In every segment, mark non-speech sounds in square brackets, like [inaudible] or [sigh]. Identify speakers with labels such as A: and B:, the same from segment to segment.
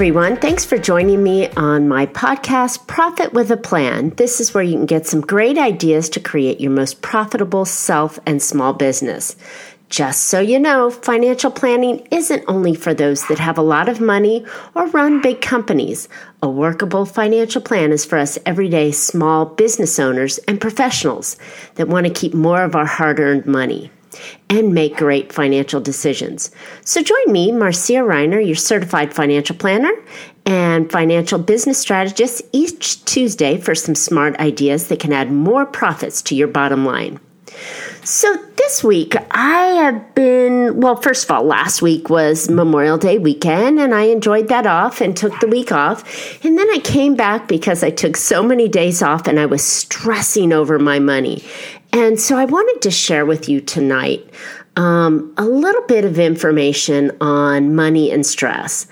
A: Everyone. Thanks for joining me on my podcast, Profit with a Plan. This is where you can get some great ideas to create your most profitable self and small business. Just so you know, financial planning isn't only for those that have a lot of money or run big companies. A workable financial plan is for us everyday small business owners and professionals that want to keep more of our hard earned money and make great financial decisions. So join me, Marcia Reiner, your certified financial planner and financial business strategist, each Tuesday for some smart ideas that can add more profits to your bottom line. So this week I have been, well, first of all, last week was Memorial Day weekend and I enjoyed that off and took the week off. And then I came back because I took so many days off and I was stressing over my money. And so I wanted to share with you tonight um, a little bit of information on money and stress.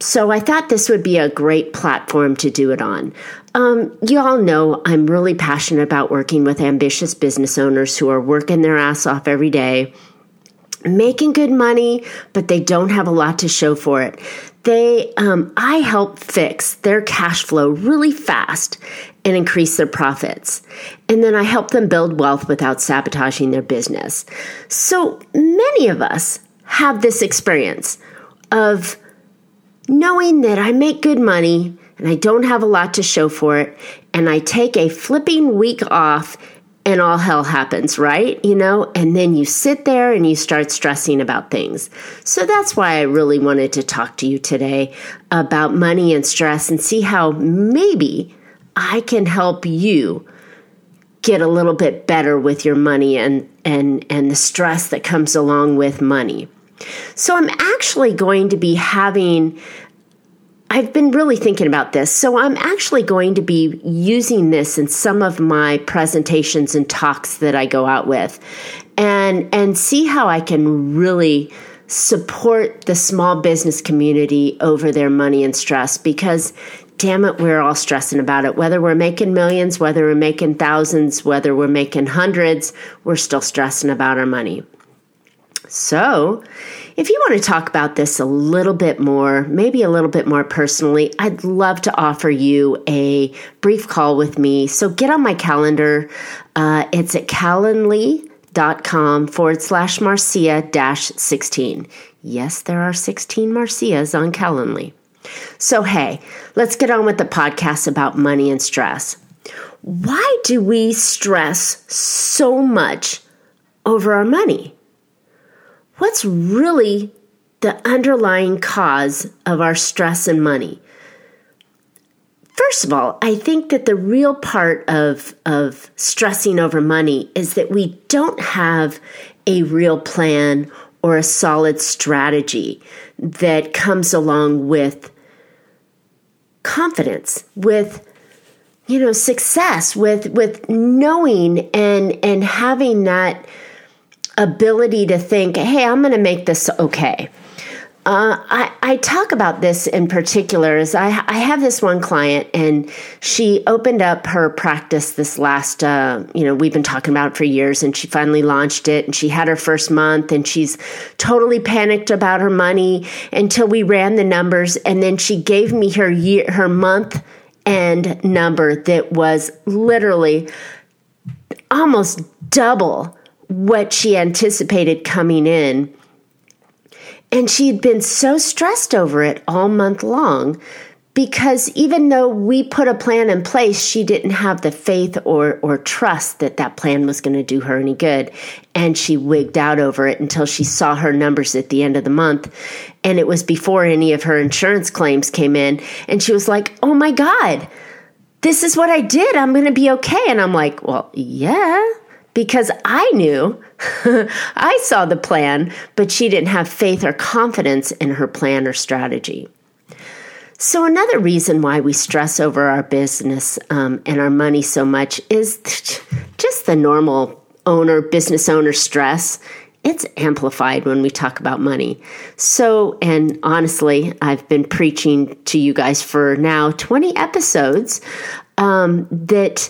A: So I thought this would be a great platform to do it on. Um, you all know I'm really passionate about working with ambitious business owners who are working their ass off every day, making good money, but they don't have a lot to show for it. They, um, I help fix their cash flow really fast and increase their profits. And then I help them build wealth without sabotaging their business. So many of us have this experience of knowing that I make good money and I don't have a lot to show for it, and I take a flipping week off and all hell happens, right? You know, and then you sit there and you start stressing about things. So that's why I really wanted to talk to you today about money and stress and see how maybe I can help you get a little bit better with your money and and and the stress that comes along with money. So I'm actually going to be having I've been really thinking about this. So I'm actually going to be using this in some of my presentations and talks that I go out with and and see how I can really support the small business community over their money and stress because damn it we're all stressing about it whether we're making millions whether we're making thousands whether we're making hundreds we're still stressing about our money so if you want to talk about this a little bit more, maybe a little bit more personally, I'd love to offer you a brief call with me. So get on my calendar. Uh, it's at calendly.com forward slash Marcia dash 16. Yes, there are 16 Marcias on Calendly. So, hey, let's get on with the podcast about money and stress. Why do we stress so much over our money? what's really the underlying cause of our stress and money? First of all, I think that the real part of, of stressing over money is that we don't have a real plan or a solid strategy that comes along with confidence, with you know success, with with knowing and and having that ability to think, hey, I'm going to make this okay. Uh, I, I, talk about this in particular as I, I, have this one client and she opened up her practice this last, uh, you know, we've been talking about it for years and she finally launched it and she had her first month and she's totally panicked about her money until we ran the numbers and then she gave me her year, her month end number that was literally almost double what she anticipated coming in. And she had been so stressed over it all month long because even though we put a plan in place, she didn't have the faith or, or trust that that plan was going to do her any good. And she wigged out over it until she saw her numbers at the end of the month. And it was before any of her insurance claims came in. And she was like, Oh my God, this is what I did. I'm going to be okay. And I'm like, Well, yeah, because I knew, [laughs] I saw the plan, but she didn't have faith or confidence in her plan or strategy. So, another reason why we stress over our business um, and our money so much is [laughs] just the normal owner, business owner stress. It's amplified when we talk about money. So, and honestly, I've been preaching to you guys for now 20 episodes um, that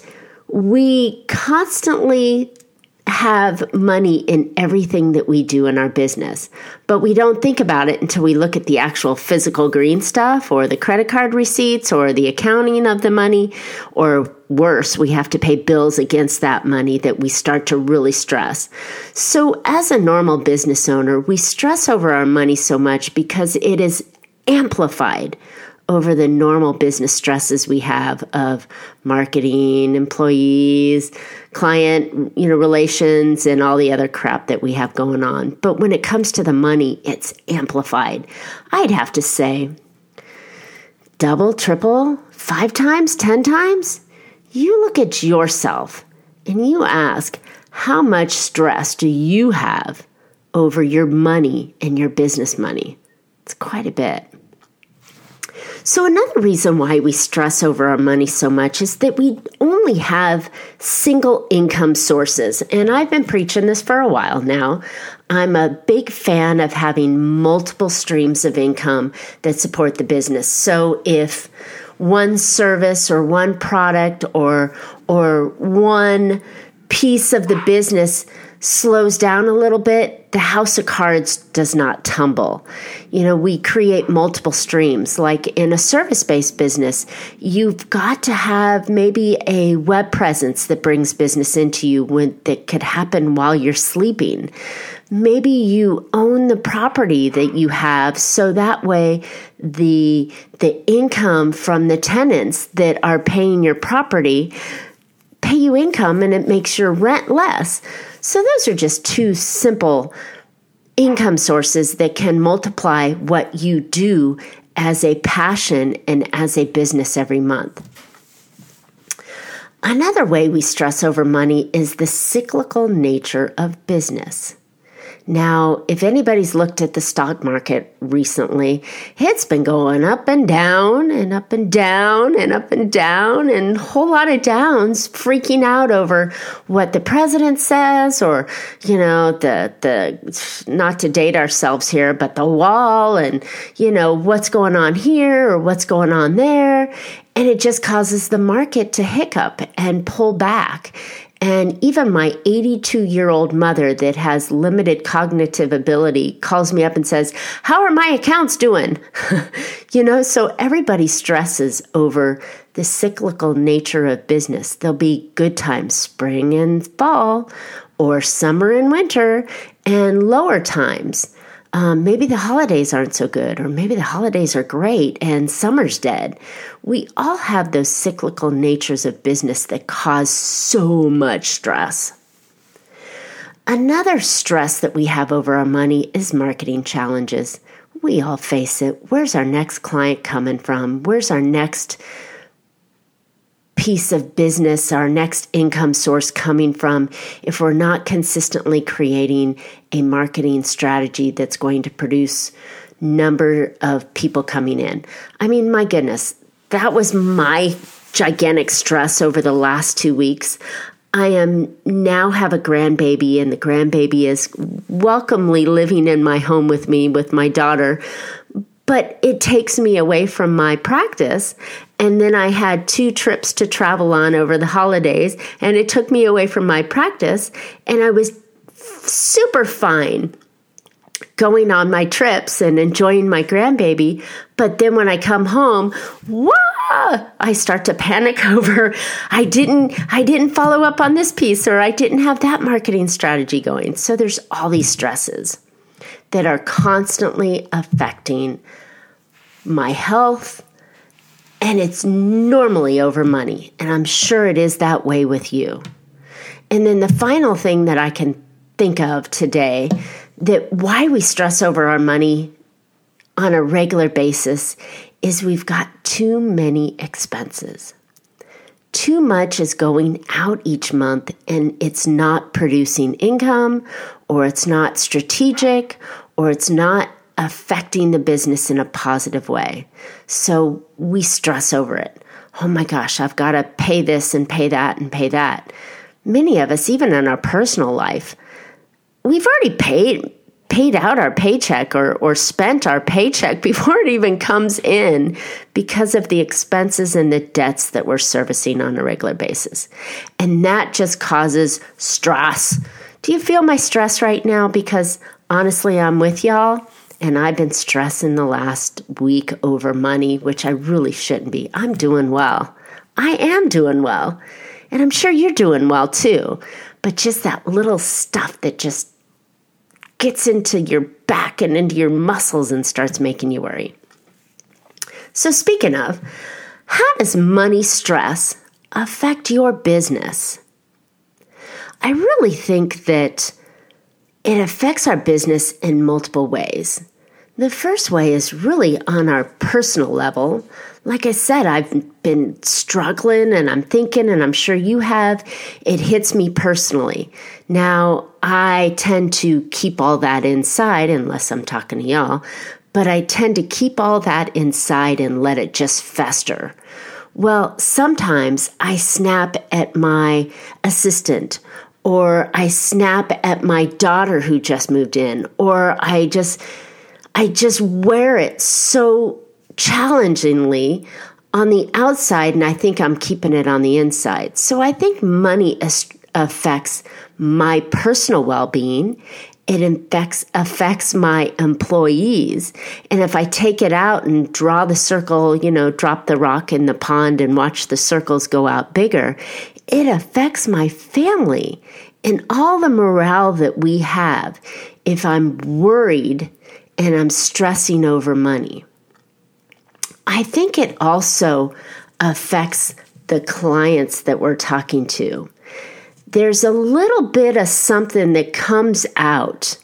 A: we constantly have money in everything that we do in our business, but we don't think about it until we look at the actual physical green stuff or the credit card receipts or the accounting of the money, or worse, we have to pay bills against that money that we start to really stress. So, as a normal business owner, we stress over our money so much because it is amplified over the normal business stresses we have of marketing, employees, client, you know, relations and all the other crap that we have going on. But when it comes to the money, it's amplified. I'd have to say double, triple, five times, 10 times. You look at yourself and you ask, how much stress do you have over your money and your business money? It's quite a bit. So, another reason why we stress over our money so much is that we only have single income sources. And I've been preaching this for a while now. I'm a big fan of having multiple streams of income that support the business. So, if one service or one product or or one piece of the business slows down a little bit, the house of cards does not tumble. You know, we create multiple streams. Like in a service based business, you've got to have maybe a web presence that brings business into you when that could happen while you're sleeping. Maybe you own the property that you have so that way the the income from the tenants that are paying your property pay you income and it makes your rent less. So, those are just two simple income sources that can multiply what you do as a passion and as a business every month. Another way we stress over money is the cyclical nature of business. Now, if anybody's looked at the stock market recently, it's been going up and down and up and down and up and down and a whole lot of downs freaking out over what the president says or, you know, the, the, not to date ourselves here, but the wall and, you know, what's going on here or what's going on there. And it just causes the market to hiccup and pull back. And even my 82 year old mother that has limited cognitive ability calls me up and says, How are my accounts doing? [laughs] you know, so everybody stresses over the cyclical nature of business. There'll be good times, spring and fall, or summer and winter, and lower times um, maybe the holidays aren't so good, or maybe the holidays are great and summer's dead. We all have those cyclical natures of business that cause so much stress. Another stress that we have over our money is marketing challenges. We all face it. Where's our next client coming from? Where's our next piece of business, our next income source coming from if we're not consistently creating a marketing strategy that's going to produce number of people coming in. I mean, my goodness, that was my gigantic stress over the last 2 weeks. I am now have a grandbaby and the grandbaby is welcomely living in my home with me with my daughter but it takes me away from my practice. And then I had two trips to travel on over the holidays, and it took me away from my practice. And I was super fine going on my trips and enjoying my grandbaby. But then when I come home, whoa, I start to panic [laughs] over I didn't I didn't follow up on this piece or I didn't have that marketing strategy going. So there's all these stresses that are constantly affecting my health, and it's normally over money. And I'm sure it is that way with you. And then the final thing that I can think of today that why we stress over our money on a regular basis is we've got too many expenses. Too much is going out each month and it's not producing income or it's not strategic or it's not affecting the business in a positive way. So we stress over it. Oh my gosh, I've got to pay this and pay that and pay that. Many of us, even in our personal life, we've already paid paid out our paycheck or, or spent our paycheck [laughs] before it even comes in because of the expenses and the debts that we're servicing on a regular basis. And that just causes stress. Do you feel my stress right now? Because honestly, I'm with y'all. And I've been stressing the last week over money, which I really shouldn't be. I'm doing well. I am doing well. And I'm sure you're doing well too. But just that little stuff that just gets into your back and into your muscles and starts making you worry. So, speaking of, how does money stress affect your business? I really think that it affects our business in multiple ways. The first way is really on our personal level. Like I said, I've been struggling and I'm thinking, and I'm sure you have. It hits me personally. Now, I tend to keep all that inside unless I'm talking to y'all, but I tend to keep all that inside and let it just fester. Well, sometimes I snap at my assistant or I snap at my daughter who just moved in, or I just I just wear it so challengingly on the outside, and I think I'm keeping it on the inside. So I think money affects my personal well being. It affects, affects my employees. And if I take it out and draw the circle, you know, drop the rock in the pond and watch the circles go out bigger, it affects my family and all the morale that we have if I'm worried and I'm stressing over money. I think it also affects the clients that we're talking to. There's a little bit of something that comes out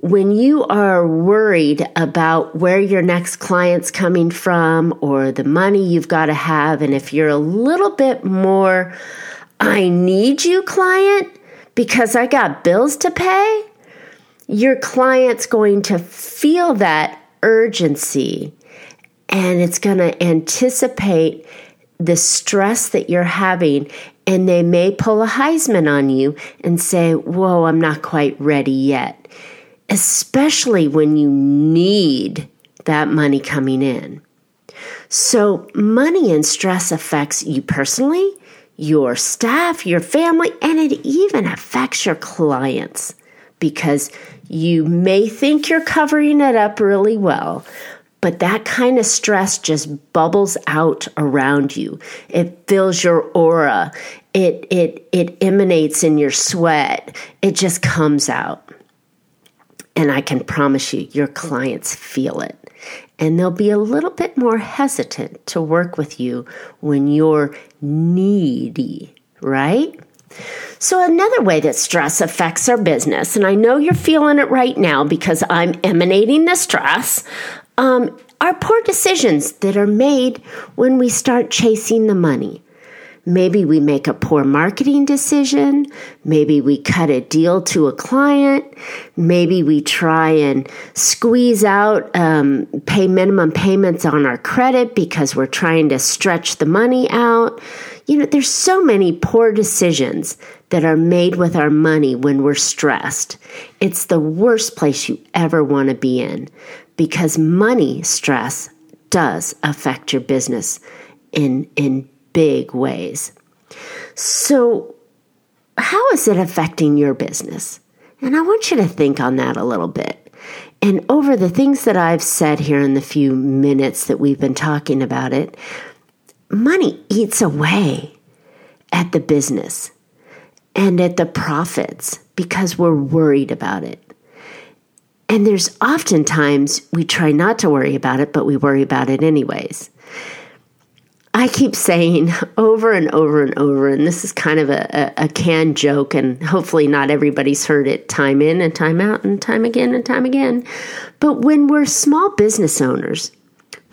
A: when you are worried about where your next client's coming from or the money you've got to have. And if you're a little bit more, I need you client because I got bills to pay, your client's going to feel that urgency and it's going to anticipate the stress that you're having. And they may pull a Heisman on you and say, Whoa, I'm not quite ready yet. Especially when you need that money coming in. So, money and stress affects you personally, your staff, your family, and it even affects your clients because you may think you're covering it up really well, but that kind of stress just bubbles out around you. It fills your aura. It it it emanates in your sweat. It just comes out. And I can promise you your clients feel it. And they'll be a little bit more hesitant to work with you when you're needy, right? So, another way that stress affects our business, and I know you're feeling it right now because I'm emanating the stress, um, are poor decisions that are made when we start chasing the money. Maybe we make a poor marketing decision. Maybe we cut a deal to a client. Maybe we try and squeeze out, um, pay minimum payments on our credit because we're trying to stretch the money out. You know, there's so many poor decisions that are made with our money when we're stressed. It's the worst place you ever want to be in because money stress does affect your business in in big ways. So, how is it affecting your business? And I want you to think on that a little bit. And over the things that I've said here in the few minutes that we've been talking about it, money eats away at the business and at the profits because we're worried about it. And there's oftentimes we try not to worry about it, but we worry about it anyways. I keep saying over and over and over, and this is kind of a, a, a canned joke, and hopefully not everybody's heard it time in and time out and time again and time again. But when we're small business owners,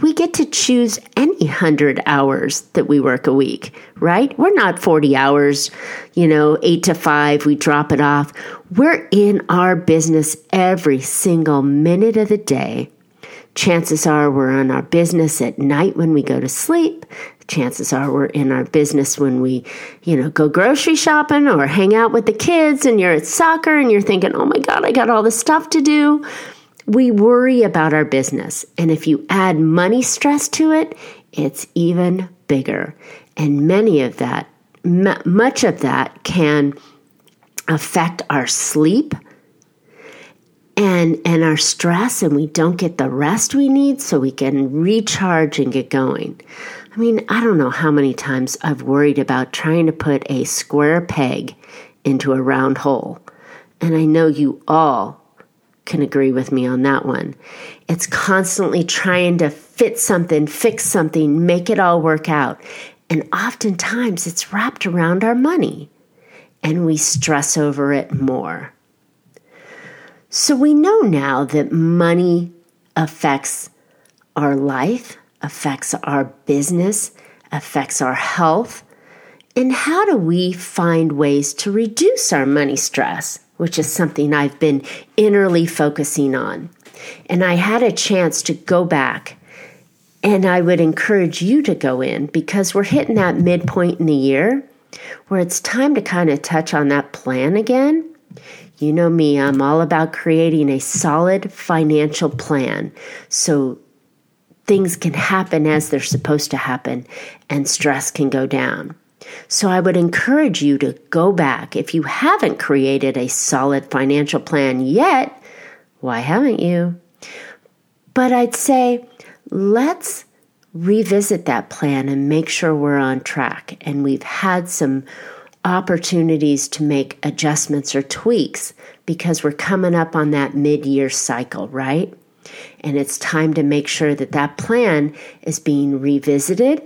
A: we get to choose any 100 hours that we work a week, right? We're not 40 hours, you know, 8 to 5, we drop it off. We're in our business every single minute of the day. Chances are we're on our business at night when we go to sleep. chances are we're in our business when we, you know, go grocery shopping or hang out with the kids and you're at soccer and you're thinking, oh my God, I got all this stuff to do. We worry about our business. And if you add money stress to it, it's even bigger. And many of that, m- much of that can affect our sleep and and our stress and we don't get the rest we need so we can recharge and get going. I mean, I don't know how many times I've worried about trying to put a square peg into a round hole. And I know you all can agree with me on that one. It's constantly trying to fit something, fix something, make it all work out. And oftentimes it's wrapped around our money and we stress over it more. So we know now that money affects our life, affects our business, affects our health. And how do we find ways to reduce our money stress? which is something I've been innerly focusing on. And I had a chance to go back, and I would encourage you to go in because we're hitting that midpoint in the year where it's time to kind of touch on that plan again. You know me, I'm all about creating a solid financial plan so things can happen as they're supposed to happen and stress can go down. So I would encourage you to go back. If you haven't created a solid financial plan yet, why haven't you? But I'd say let's revisit that plan and make sure we're on track and we've had some opportunities to make adjustments or tweaks because we're coming up on that mid year cycle, right? And it's time to make sure that that plan is being revisited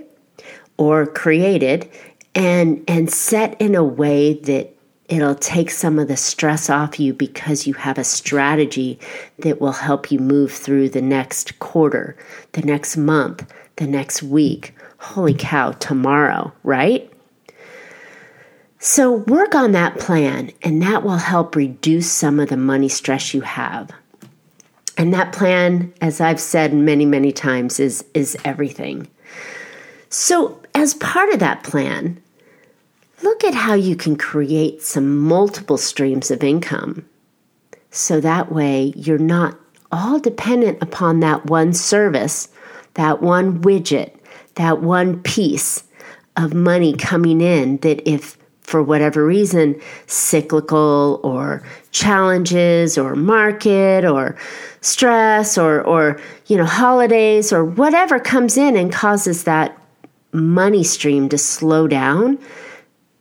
A: or created and and set in a way that it'll take some of the stress off you because you have a strategy that will help you move through the next quarter, the next month, the next week. Holy cow, tomorrow, right? So work on that plan, and that will help reduce some of the money stress you have. And that plan, as I've said many, many times, is, is everything. So as part of that plan, look at how you can create some multiple streams of income. So that way you're not all dependent upon that one service, that one widget, that one piece of money coming in that if for whatever reason, cyclical or challenges or market or stress or, or, you know, holidays or whatever comes in and causes that money stream to slow down,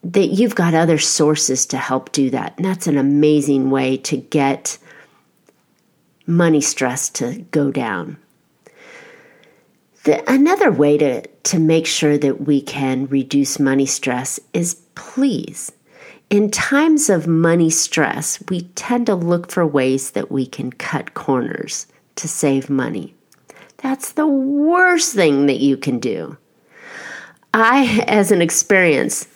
A: that you've got other sources to help do that. And that's an amazing way to get money stress to go down. The, another way to, to make sure that we can reduce money stress is please. In times of money stress, we tend to look for ways that we can cut corners to save money. That's the worst thing that you can do. I, as an experience,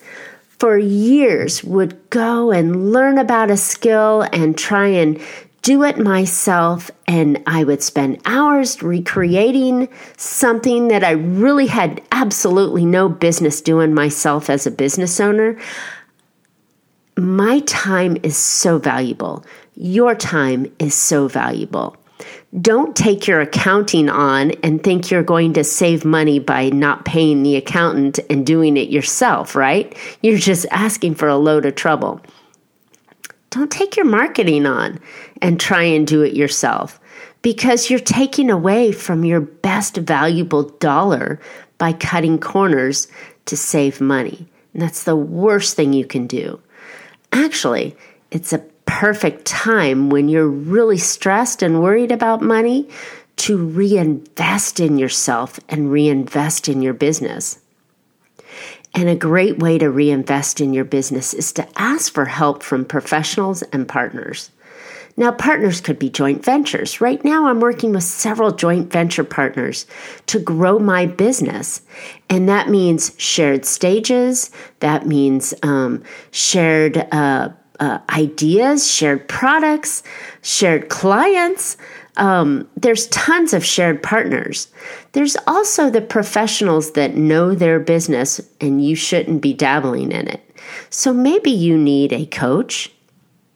A: for years would go and learn about a skill and try and do it myself. And I would spend hours recreating something that I really had absolutely no business doing myself as a business owner. My time is so valuable. Your time is so valuable. Don't take your accounting on and think you're going to save money by not paying the accountant and doing it yourself, right? You're just asking for a load of trouble. Don't take your marketing on and try and do it yourself because you're taking away from your best valuable dollar by cutting corners to save money. And that's the worst thing you can do. Actually, it's a perfect time when you're really stressed and worried about money to reinvest in yourself and reinvest in your business. And a great way to reinvest in your business is to ask for help from professionals and partners. Now, partners could be joint ventures. Right now, I'm working with several joint venture partners to grow my business. And that means shared stages, that means um, shared uh, uh, ideas, shared products, shared clients. Um, there's tons of shared partners. There's also the professionals that know their business and you shouldn't be dabbling in it. So maybe you need a coach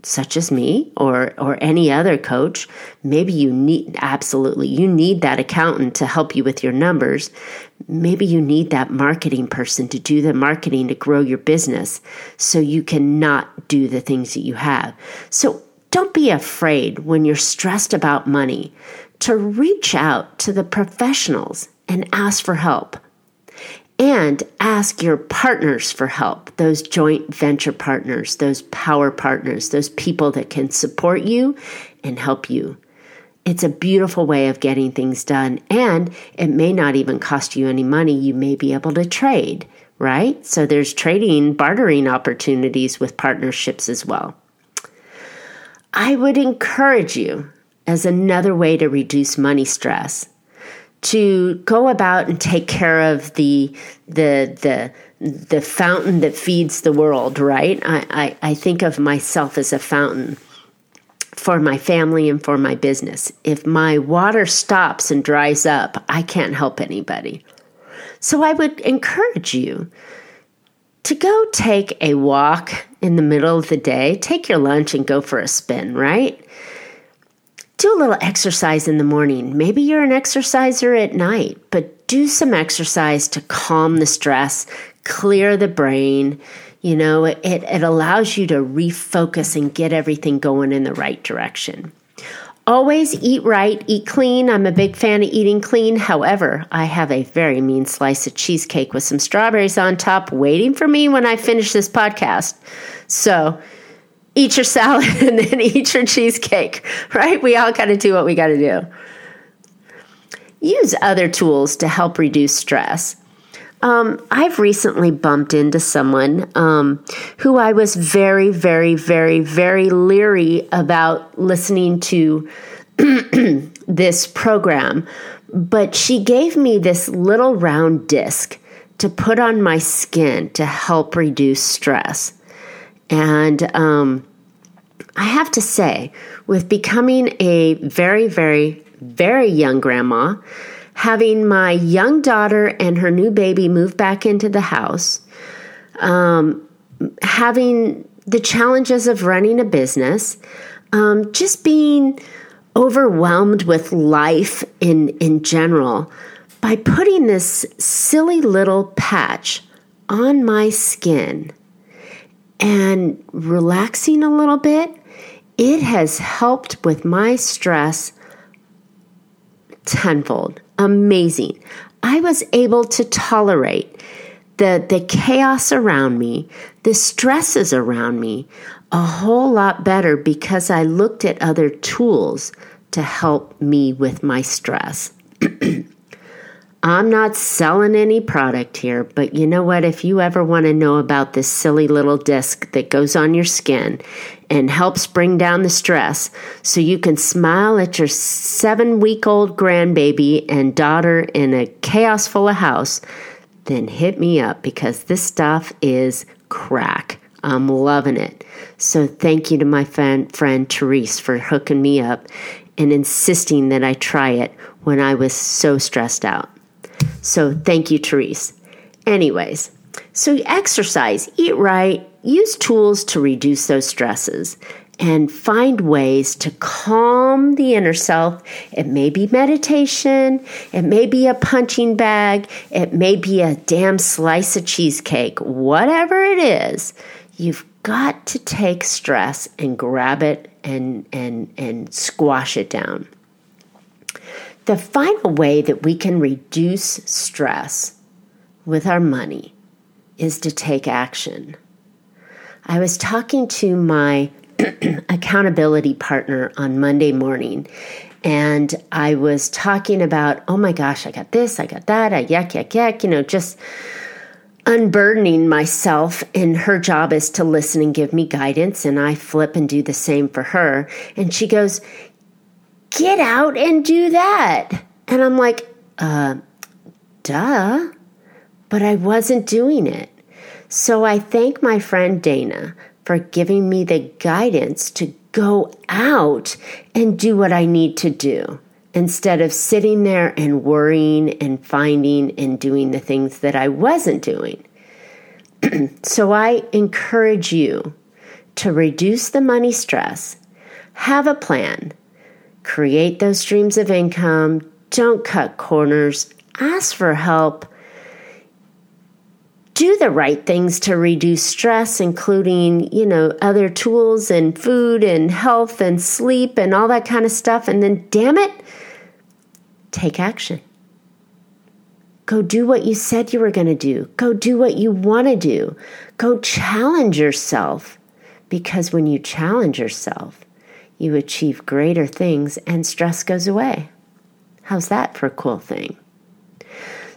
A: such as me or or any other coach maybe you need absolutely you need that accountant to help you with your numbers. Maybe you need that marketing person to do the marketing to grow your business so you cannot do the things that you have. So don't be afraid when you're stressed about money to reach out to the professionals and ask for help and ask your partners for help, those joint venture partners, those power partners, those people that can support you and help you. It's a beautiful way of getting things done, and it may not even cost you any money. You may be able to trade, right? So there's trading, bartering opportunities with partnerships as well. I would encourage you as another way to reduce money stress to go about and take care of the the the the fountain that feeds the world, right? I, I, I think of myself as a fountain for my family and for my business. If my water stops and dries up, I can't help anybody. So I would encourage you to go take a walk in the middle of the day, take your lunch and go for a spin, right? Do a little exercise in the morning. Maybe you're an exerciser at night, but do some exercise to calm the stress, clear the brain. You know, it, it allows you to refocus and get everything going in the right direction. Always eat right, eat clean. I'm a big fan of eating clean. However, I have a very mean slice of cheesecake with some strawberries on top waiting for me when I finish this podcast. So, eat your salad [laughs] and then eat your cheesecake, right? We all got to do what we got to do. Use other tools to help reduce stress. Um, I've recently bumped into someone um, who I was very, very, very, very leery about listening to [clears throat] this program, but she gave me this little round disc to put on my skin to help reduce stress. And um, I have to say, with becoming a very, very, very young grandma, having my young daughter and her new baby move back into the house, um, having the challenges of running a business, um, just being overwhelmed with life in, in general, by putting this silly little patch on my skin and relaxing a little bit it has helped with my stress tenfold. Amazing. I was able to tolerate the, the chaos around me, the stresses around me, a whole lot better because I looked at other tools to help me with my stress. [clears throat] I'm not selling any product here, but you know what? If you ever want to know about this silly little disc that goes on your skin and helps bring down the stress so you can smile at your seven week old grandbaby and daughter in a chaos full of house, then hit me up because this stuff is crack. I'm loving it. So thank you to my friend, friend Therese for hooking me up and insisting that I try it when I was so stressed out. So thank you, Therese. Anyways, so exercise, eat right, use tools to reduce those stresses, and find ways to calm the inner self. It may be meditation, it may be a punching bag, it may be a damn slice of cheesecake, whatever it is. You've got to take stress and grab it and and and squash it down. The final way that we can reduce stress with our money is to take action. I was talking to my [clears throat] accountability partner on Monday morning, and I was talking about, oh my gosh, I got this, I got that, I yuck, yuck, yuck, you know, just unburdening myself. And her job is to listen and give me guidance, and I flip and do the same for her. And she goes, get out and do that. And I'm like, uh, duh. But I wasn't doing it. So I thank my friend Dana for giving me the guidance to go out and do what I need to do instead of sitting there and worrying and finding and doing the things that I wasn't doing. [clears throat] so I encourage you to reduce the money stress, have a plan, create those streams of income, don't cut corners, ask for help. Do the right things to reduce stress, including, you know, other tools and food and health and sleep and all that kind of stuff. And then, damn it, take action. Go do what you said you were going to do. Go do what you want to do. Go challenge yourself. Because when you challenge yourself, you achieve greater things and stress goes away. How's that for a cool thing?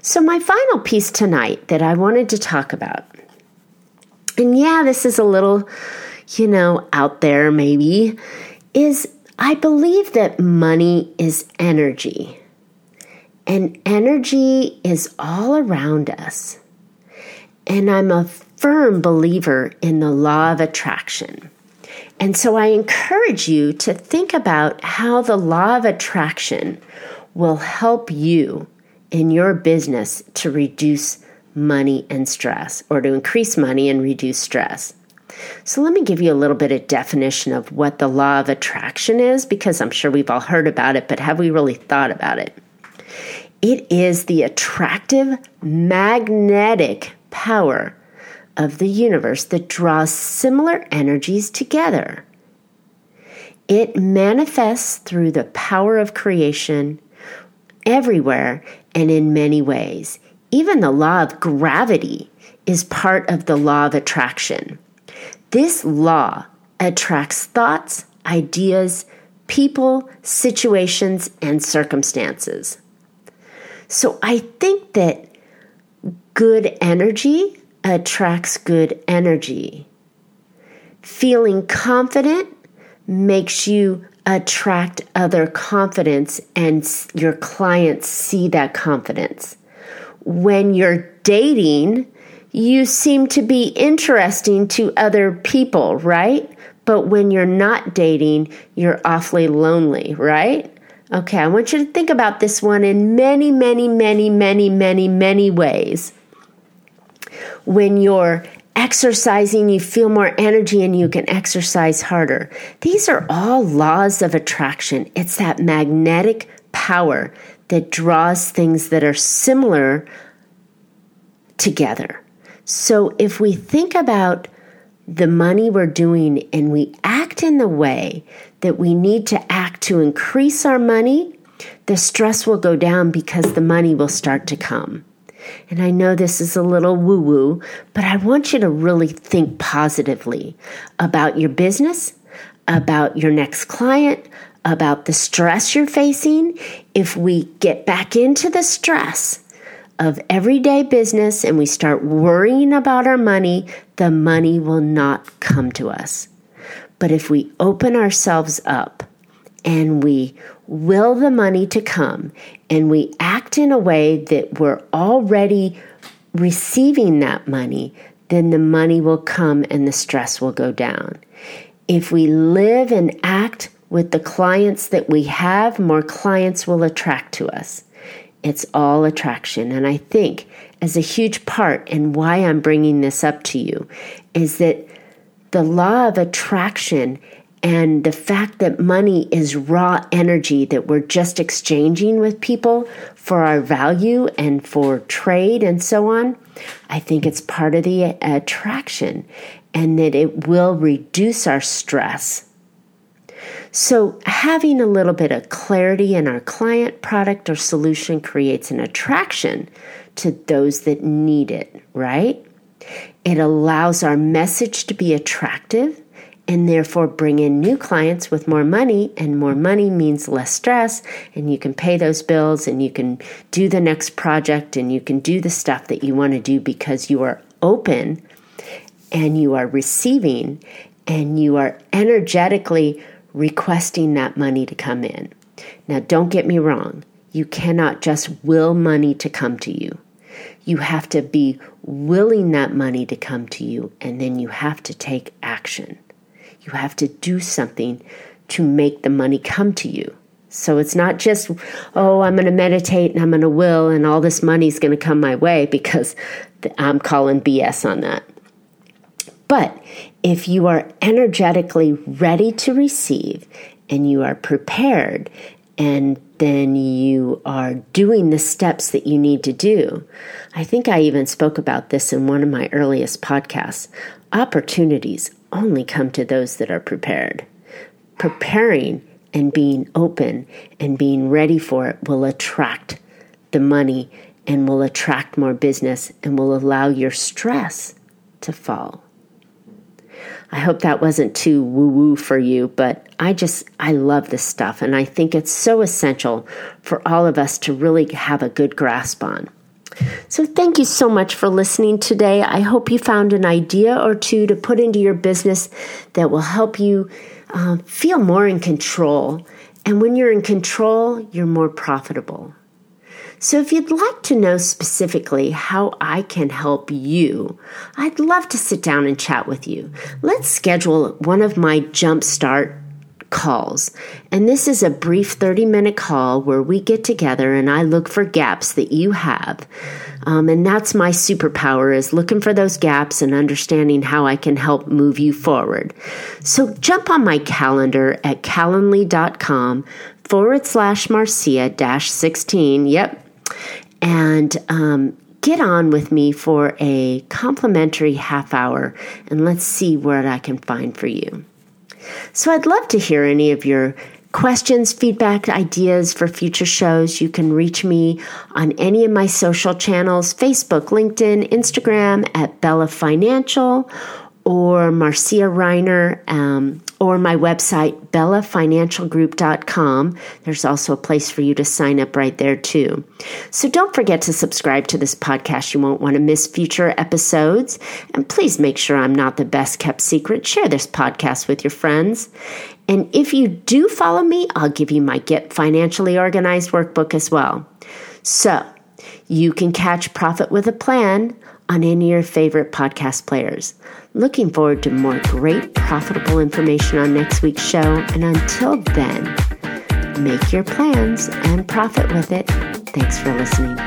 A: So, my final piece tonight that I wanted to talk about, and yeah, this is a little, you know, out there maybe, is I believe that money is energy. And energy is all around us. And I'm a firm believer in the law of attraction. And so I encourage you to think about how the law of attraction will help you in your business to reduce money and stress or to increase money and reduce stress. So let me give you a little bit of definition of what the law of attraction is because I'm sure we've all heard about it, but have we really thought about it? It is the attractive magnetic power of the universe that draws similar energies together. It manifests through the power of creation everywhere and in many ways. Even the law of gravity is part of the law of attraction. This law attracts thoughts, ideas, people, situations, and circumstances. So I think that good energy attracts good energy. Feeling confident makes you attract other confidence and your clients see that confidence. When you're dating, you seem to be interesting to other people, right? But when you're not dating, you're awfully lonely, right? Okay, I want you to think about this one in many, many, many, many, many, many ways when you're exercising, you feel more energy and you can exercise harder. These are all laws of attraction. It's that magnetic power that draws things that are similar together. So if we think about the money we're doing and we act in the way that we need to act to increase our money, the stress will go down because the money will start to come. And I know this is a little woo woo, but I want you to really think positively about your business, about your next client, about the stress you're facing. If we get back into the stress of everyday business and we start worrying about our money, the money will not come to us. But if we open ourselves up and we will the money to come and we act in a way that we're already receiving that money, then the money will come and the stress will go down. If we live and act with the clients that we have, more clients will attract to us. It's all attraction. And I think, as a huge part, and why I'm bringing this up to you, is that the law of attraction and the fact that money is raw energy that we're just exchanging with people for our value and for trade and so on, I think it's part of the attraction and that it will reduce our stress. So, having a little bit of clarity in our client, product, or solution creates an attraction to those that need it, right? It allows our message to be attractive and therefore bring in new clients with more money and more money means less stress and you can pay those bills and you can do the next project and you can do the stuff that you want to do because you are open and you are receiving and you are energetically requesting that money to come in. Now don't get me wrong, you cannot just will money to come to you. You have to be willing that money to come to you and then you have to take action. You have to do something to make the money come to you. So it's not just, oh, I'm going to meditate and I'm going to will and all this money is going to come my way because I'm calling BS on that. But if you are energetically ready to receive and you are prepared and then you are doing the steps that you need to do. I think I even spoke about this in one of my earliest podcasts. Opportunities only come to those that are prepared. Preparing and being open and being ready for it will attract the money and will attract more business and will allow your stress to fall. I hope that wasn't too woo woo for you, but I just, I love this stuff and I think it's so essential for all of us to really have a good grasp on. So, thank you so much for listening today. I hope you found an idea or two to put into your business that will help you uh, feel more in control. And when you're in control, you're more profitable. So, if you'd like to know specifically how I can help you, I'd love to sit down and chat with you. Let's schedule one of my Jumpstart calls. And this is a brief 30 minute call where we get together and I look for gaps that you have. Um, and that's my superpower is looking for those gaps and understanding how I can help move you forward. So jump on my calendar at calendly.com forward slash Marcia dash 16. Yep, and um, get on with me for a complimentary half hour and let's see what I can find for you. So I'd love to hear any of your questions, feedback, ideas for future shows. You can reach me on any of my social channels Facebook, LinkedIn, Instagram at Bella Financial or Marcia Reiner um, or my website, bellafinancialgroup.com. There's also a place for you to sign up right there, too. So don't forget to subscribe to this podcast. You won't want to miss future episodes. And please make sure I'm not the best kept secret. Share this podcast with your friends. And if you do follow me, I'll give you my Get Financially Organized workbook as well. So you can catch Profit with a Plan on any of your favorite podcast players. Looking forward to more great, profitable information on next week's show. And until then, make your plans and profit with it. Thanks for listening.